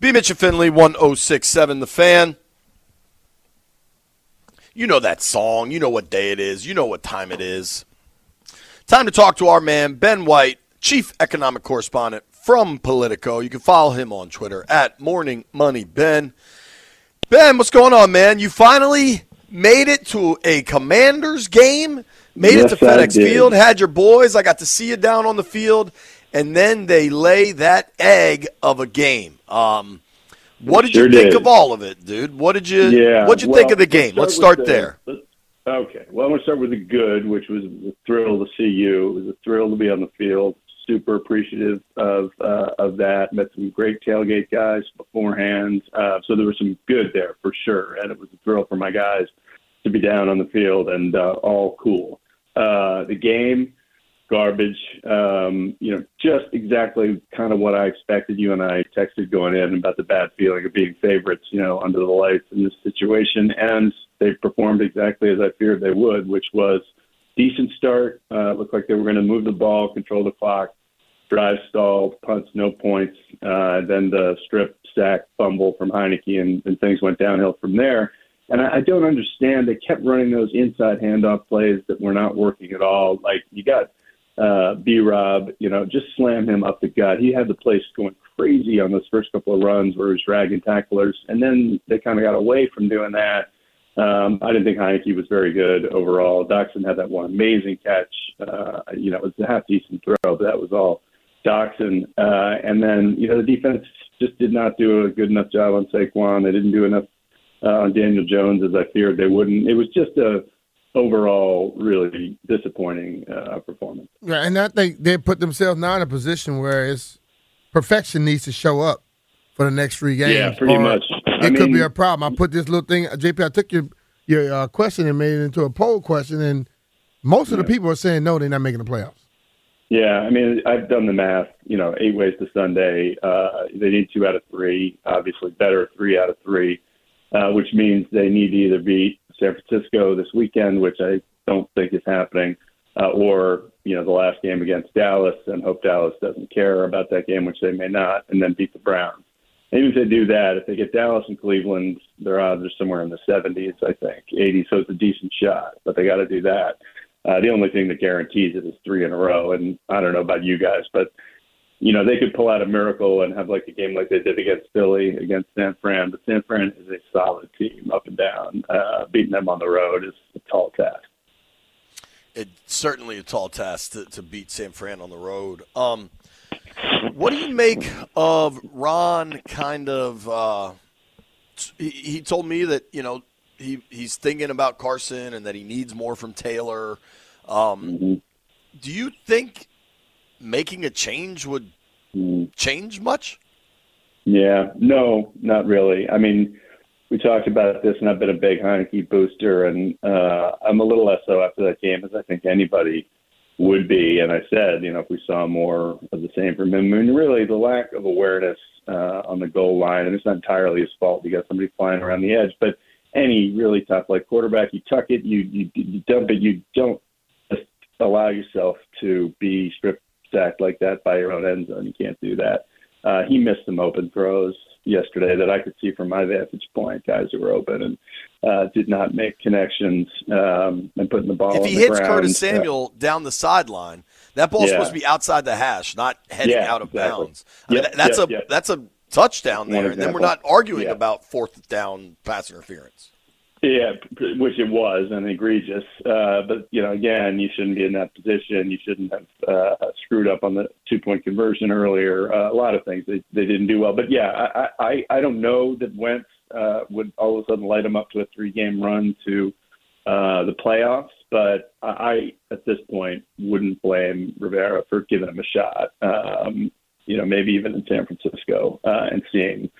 B. Mitch and Finley, 1067 The Fan. You know that song. You know what day it is. You know what time it is. Time to talk to our man, Ben White, Chief Economic Correspondent from Politico. You can follow him on Twitter at Morning Money Ben. Ben, what's going on, man? You finally made it to a Commanders game, made Yes, it to FedEx. Field, had your boys. I got to see you down on the field, and then they lay that egg of a game. Um, what did Sure you think did. of all of it, dude? What did you Yeah. What'd you well, think of the game? Let's start with the- there. let's- Okay. Well, I'm going to start with the good, which was a thrill to see you. It was a thrill to be on the field. Super appreciative of uh, of that. Met some great tailgate guys beforehand. Uh, so there was some good there for sure, and it was a thrill for my guys to be down on the field and uh, all cool. Uh, the game, garbage. Um, you know, just exactly kind of what I expected. You and I texted going in about the bad feeling of being favorites, you know, under the lights in this situation, and they performed exactly as I feared they would, which was decent start. Uh, looked like they were going to move the ball, control the clock, drive stalled, punts no points. Uh, then the strip sack fumble from Heinicke, and, and things went downhill from there. And I, I don't understand. They kept running those inside handoff plays that were not working at all. Like you got uh, B Rob, you know, just slam him up the gut. He had the place going crazy on those first couple of runs where he was dragging tacklers, and then they kind of got away from doing that. Um, I didn't think Heinicke was very good overall. Dotson had that one amazing catch. Uh, you know, it was a half decent throw, but that was all Dotson. Uh, and then, you know, the defense just did not do a good enough job on Saquon. They didn't do enough uh, on Daniel Jones as I feared they wouldn't. It was just a overall really disappointing uh, performance. Yeah, and I think they put themselves now in a position where it's perfection needs to show up for the next three games. Yeah, pretty much. I It could be a problem. I put this little thing, JP. I took your your uh, question and made it into a poll question, and most of the people are saying no, they're not making the playoffs. Yeah, I mean, I've done the math. You know, eight ways to Sunday. Uh, they need two out of three. Obviously, better three out of three, uh, which means they need to either beat San Francisco this weekend, which I don't think is happening, uh, or you know, the last game against Dallas, and hope Dallas doesn't care about that game, which they may not, and then beat the Browns. And even if they do that, if they get Dallas and Cleveland, their odds are somewhere in the 70s, I think, 80. So it's a decent shot, but they got to do that. Uh, the only thing that guarantees it is three in a row. And I don't know about you guys, but you know they could pull out a miracle and have like a game like they did against Philly, against San Fran. But San Fran is a solid team up and down. Uh, beating them on the road is a tall task. It's certainly a tall task to, to beat San Fran on the road. Um, what do you make of Ron? Kind of, uh, he, he told me that you know he he's thinking about Carson and that he needs more from Taylor. Um, Do you think making a change would change much? Yeah, no, not really. I mean, we talked about this, and I've been a big Heinicke booster, and uh, I'm a little less so after that game, as I think anybody would be. And I said, you know, if we saw more of the same from him, I mean, really the lack of awareness uh, on the goal line, and it's not entirely his fault. You got somebody flying around the edge, but any really tough like quarterback, you tuck it, you you, you dump it, you don't allow yourself to be strip sacked like that by your own end zone. You can't do that. Uh, he missed some open throws yesterday that I could see from my vantage point. Guys who were open and uh, did not make connections um, and putting the ball. If he the hits ground. Curtis Samuel uh, down the sideline, that ball's yeah. supposed to be outside the hash, not heading yeah, out of exactly. bounds. I mean, that's yep, a yep. that's a touchdown there, and then we're not arguing Yeah. about fourth down pass interference. Yeah, which it was and egregious. Uh, but you know, again, you shouldn't be in that position. You shouldn't have uh, screwed up on the two point conversion earlier. Uh, a lot of things they, they didn't do well. But yeah, I, I I don't know that Wentz uh, would all of a sudden light him up to a three game run to uh, the playoffs. But I, I at this point wouldn't blame Rivera for giving him a shot. Um, you know, maybe even in San Francisco uh, and seeing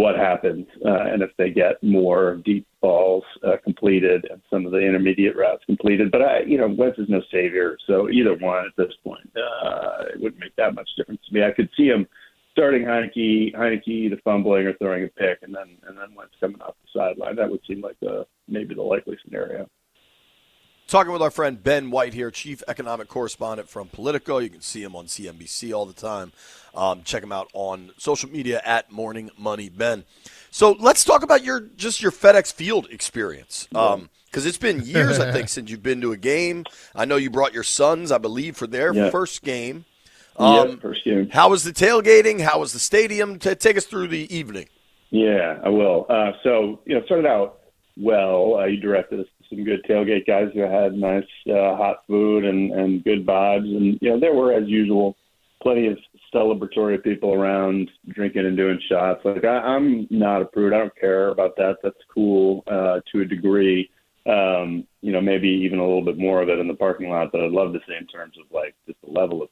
what happens uh, and if they get more deep balls uh, completed and some of the intermediate routes completed. But I, you know, Wentz is no savior, so either one at this point, uh, it wouldn't make that much difference to me. I could see him starting Heinicke, Heinicke the fumbling or throwing a pick, and then and then Wentz coming off the sideline. That would seem like the maybe the likely scenario. Talking with our friend Ben White here, chief economic correspondent from Politico. You can see him on CNBC all the time. Um, check him out on social media at Morning Money Ben. So let's talk about your just your FedEx Field experience, because it's been years I think since you've been to a game. I know you brought your sons, I believe, for their first game. yeah, Um, first game. How was the tailgating? How was the stadium? T- take us through the evening. Yeah, I will. Uh, so, you know, started out well. Uh, you directed us some good tailgate guys who had nice uh, hot food and, and good vibes. And, you know, there were, as usual, plenty of celebratory people around drinking and doing shots. Like, I, I'm not a prude. I don't care about that. That's cool uh, to a degree. Um, you know, maybe even a little bit more of it in the parking lot that I'd love to see in terms of, like, just the level of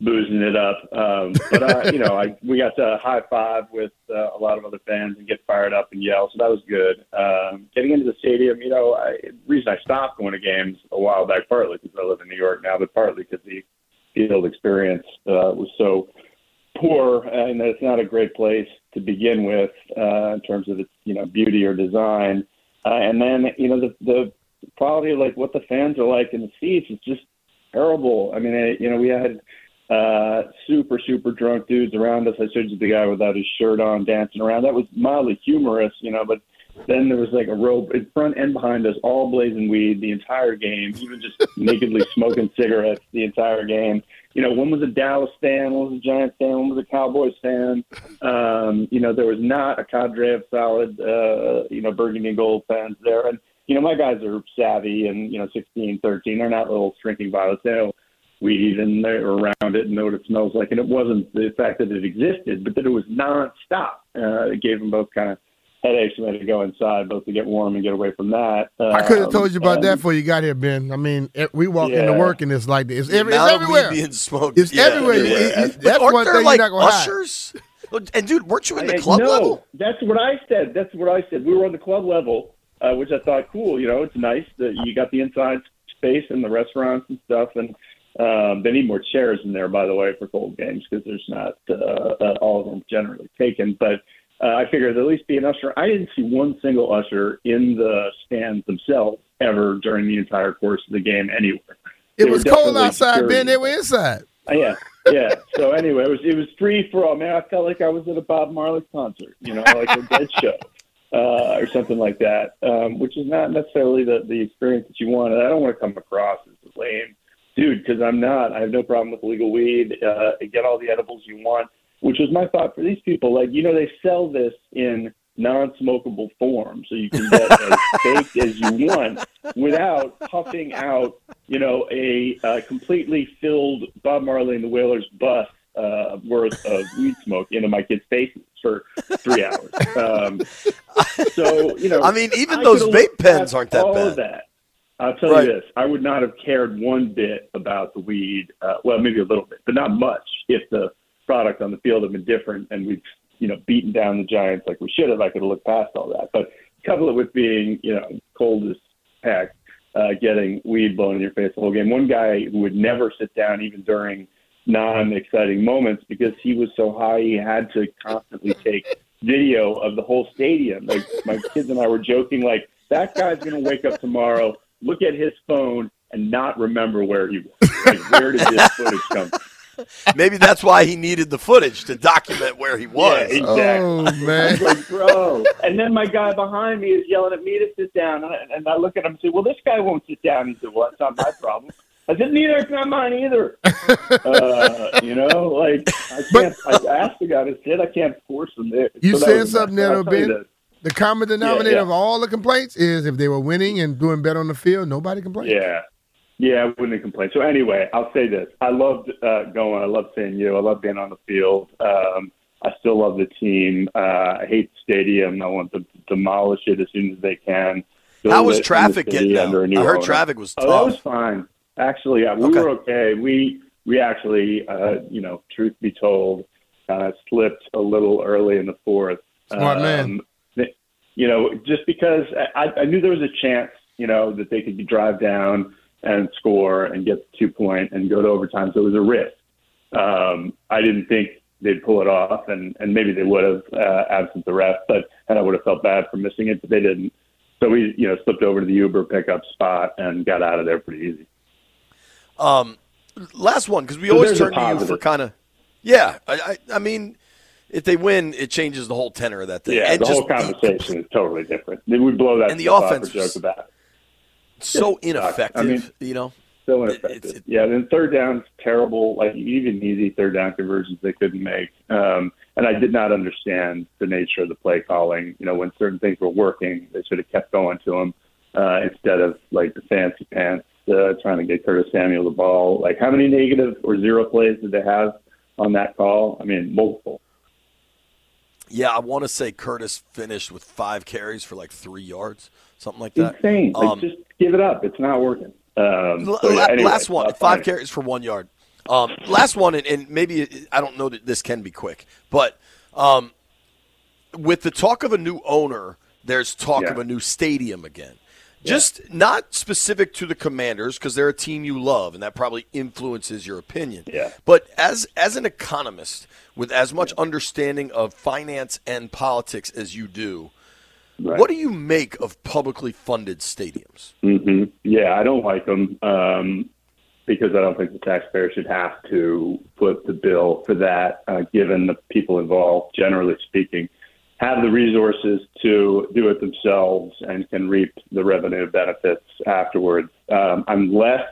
boozing it up. Um, but uh, you know, I we got to high five with uh, a lot of other fans and get fired up and yell, so that was good. Um, getting into the stadium, you know, I, the reason I stopped going to games a while back, partly because I live in New York now, but partly because the field experience uh, was so poor and that it's not a great place to begin with uh, in terms of its you know beauty or design. Uh, and then you know the the quality of like what the fans are like in the seats is just terrible. I mean, it, you know, we had uh, super, super drunk dudes around us. I showed you the guy without his shirt on dancing around. That was mildly humorous, you know, but then there was like a rope in front and behind us, all blazing weed the entire game, even just nakedly smoking cigarettes the entire game. You know, one was a Dallas fan, one was a Giants fan, one was a Cowboys fan. Um, you know, there was not a cadre of solid, uh, you know, burgundy and gold fans there. And, you know, my guys are savvy and, you know, 16, 13. They're not little shrinking violets. They know weed and they're around it and know what it smells like. And it wasn't the fact that it existed, but that it was nonstop. Uh, it gave them both kind of headaches when they had to go inside, both to get warm and get away from that. I could have Um, told you about and- that before you got here, Ben. I mean, we walk into Yeah. work and it's like this. It's, The every, it's amount of everywhere. being smoked. It's yeah, everywhere. yeah. You- you- But that's aren't one there thing you're like not gonna hide. And dude, weren't you in the I- club no, level? That's what I said. That's what I said. We were on the club level, uh, which I thought cool. You know, it's nice that you got the inside space and the restaurants and stuff. And um, they need more chairs in there, by the way, for cold games because there's not uh, uh, all of them generally taken. But uh, I figured at least be an usher. I didn't see one single usher in the stands themselves ever during the entire course of the game anywhere. It They was cold outside, security. Ben. They were inside. Uh, yeah, yeah. So anyway, it was it was free for all. Man, I felt like I was at a Bob Marley concert, you know, like a dead show uh, or something like that, um, which is not necessarily the the experience that you want. And I don't want to come across as lame dude because I'm not. I have no problem with legal weed. Uh, get all the edibles you want, which was my thought for these people. Like you know, they sell this in non-smokable form, so you can get as baked as you want without puffing out, you know, a uh, completely filled Bob Marley and the Wailers bus uh, worth of weed smoke into my kids' faces for three hours. Um, so you know, I mean, even I those could've vape pens aren't that all bad. Of that. I'll tell Right. you this: I would not have cared one bit about the weed. Uh, well, maybe a little bit, but not much. If the product on the field had been different and we'd, you know, beaten down the Giants like we should have, I could have looked past all that. But couple it with being, you know, cold as heck. uh, getting weed blown in your face the whole game. One guy who would never sit down even during non-exciting moments because he was so high he had to constantly take video of the whole stadium. Like my kids and I were joking, like that guy's going to wake up tomorrow, look at his phone, and not remember where he was. Like where did this footage come? from? Maybe that's why he needed the footage to document where he was. Yeah, exactly. Oh I man. was like, bro. And then my guy behind me is yelling at me to sit down. And I, and I look at him and say, well, this guy won't sit down. He said, well, that's not my problem. I said, neither. It's not mine either. uh, you know, like, I can't, I asked the guy to sit. I can't force him there. You that said something there, I'll tell you Ben. This. The common denominator yeah. of all the complaints is if they were winning and doing better on the field, nobody complained. Yeah. Yeah, I wouldn't complain. So anyway, I'll say this. I loved uh, going. I loved seeing you. I love being on the field. Um, I still love the team. Uh, I hate the stadium. I want them to demolish it as soon as they can. Build How was it in the traffic getting out? under I heard owner. traffic was Oh, that was fine. Actually, yeah, we Okay. were okay. We we actually, uh, you know, truth be told, uh, slipped a little early in the fourth. Smart man. You know, just because I, I knew there was a chance, you know, that they could drive down and score and get the two point and go to overtime. So it was a risk. Um, I didn't think they'd pull it off, and and maybe they would have uh, absent the ref, but and I would have felt bad for missing it, but they didn't. So we, you know, slipped over to the Uber pickup spot and got out of there pretty easy. Um, last one because we So always turn to you for kind of. Yeah, I, I, I mean, if they win, it changes the whole tenor of that thing. Yeah, And the just whole conversation is totally different. Then we blow that And the off offense joke about it. so Yeah, ineffective. I mean- you know, So ineffective. it's- it- yeah, then third down's terrible. Like even easy third down conversions they couldn't make. Um, and I did not understand the nature of the play calling. You know, when certain things were working, they should have kept going to them uh, instead of like the fancy pants uh, trying to get Curtis Samuel the ball. Like how many negative or zero plays did they have on that call? I mean, multiple. Yeah, I want to say Curtis finished with five carries for like three yards, something like that. Insane. Like Um, just give it up. It's not working. Um, so, yeah, anyway, last one, five carries for one yard. Um, last one, and, and maybe I don't know that this can be quick, but um, with the talk of a new owner, there's talk Yeah. of a new stadium again. Just not specific to the Commanders because they're a team you love, and that probably influences your opinion. Yeah. But as as an economist with as much understanding of finance and politics as you do, Right. what do you make of publicly funded stadiums? hmm Yeah, I don't like them um, because I don't think the taxpayer should have to foot the bill for that, uh, given the people involved, generally speaking, have the resources to do it themselves and can reap the revenue benefits afterwards. Um, I'm less.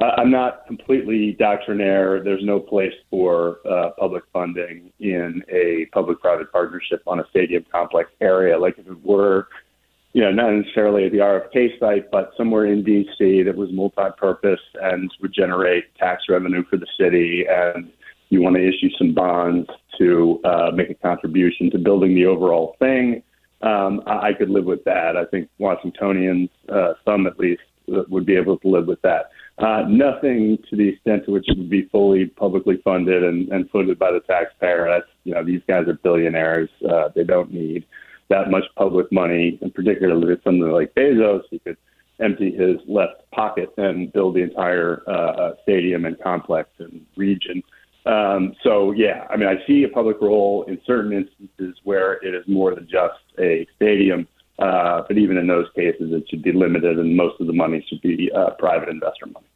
I'm not completely doctrinaire. There's no place for uh, public funding in a public-private partnership on a stadium complex area. Like if it were you know, not necessarily at the RFK site, but somewhere in DC that was multi-purpose and would generate tax revenue for the city, and you want to issue some bonds to uh, make a contribution to building the overall thing. Um, I, I could live with that. I think Washingtonians, uh, some at least, uh, would be able to live with that. Uh, nothing to the extent to which it would be fully publicly funded and, and funded by the taxpayer. That's you know these guys are billionaires. Uh, they don't need that much public money, and particularly with something like Bezos, he could empty his left pocket and build the entire uh, uh, stadium and complex and region. Um, so yeah, I mean, I see a public role in certain instances where it is more than just a stadium. Uh, but even in those cases, it should be limited, and most of the money should be uh, private investor money.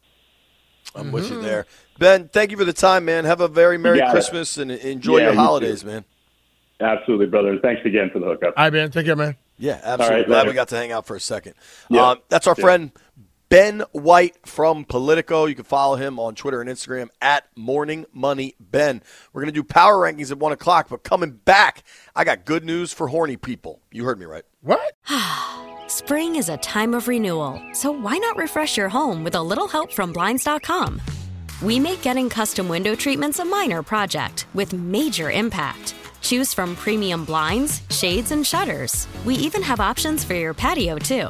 I'm with you there. Ben, thank you for the time, man. Have a very Merry got it. Christmas and enjoy Yeah, your holidays, too. man. Absolutely, brother. Thanks again for the hookup. All right, man. Take care, man. Yeah, absolutely. right, Glad later. we got to hang out for a second. Yeah. Um, that's our Yeah. friend Ben White from Politico. You can follow him on Twitter and Instagram at Morning Money Ben. We're going to do power rankings at 1 o'clock, but coming back, I got good news for horny people. You heard me right. What? Spring is a time of renewal, so why not refresh your home with a little help from Blinds.com? We make getting custom window treatments a minor project with major impact. Choose from premium blinds, shades, and shutters. We even have options for your patio, too.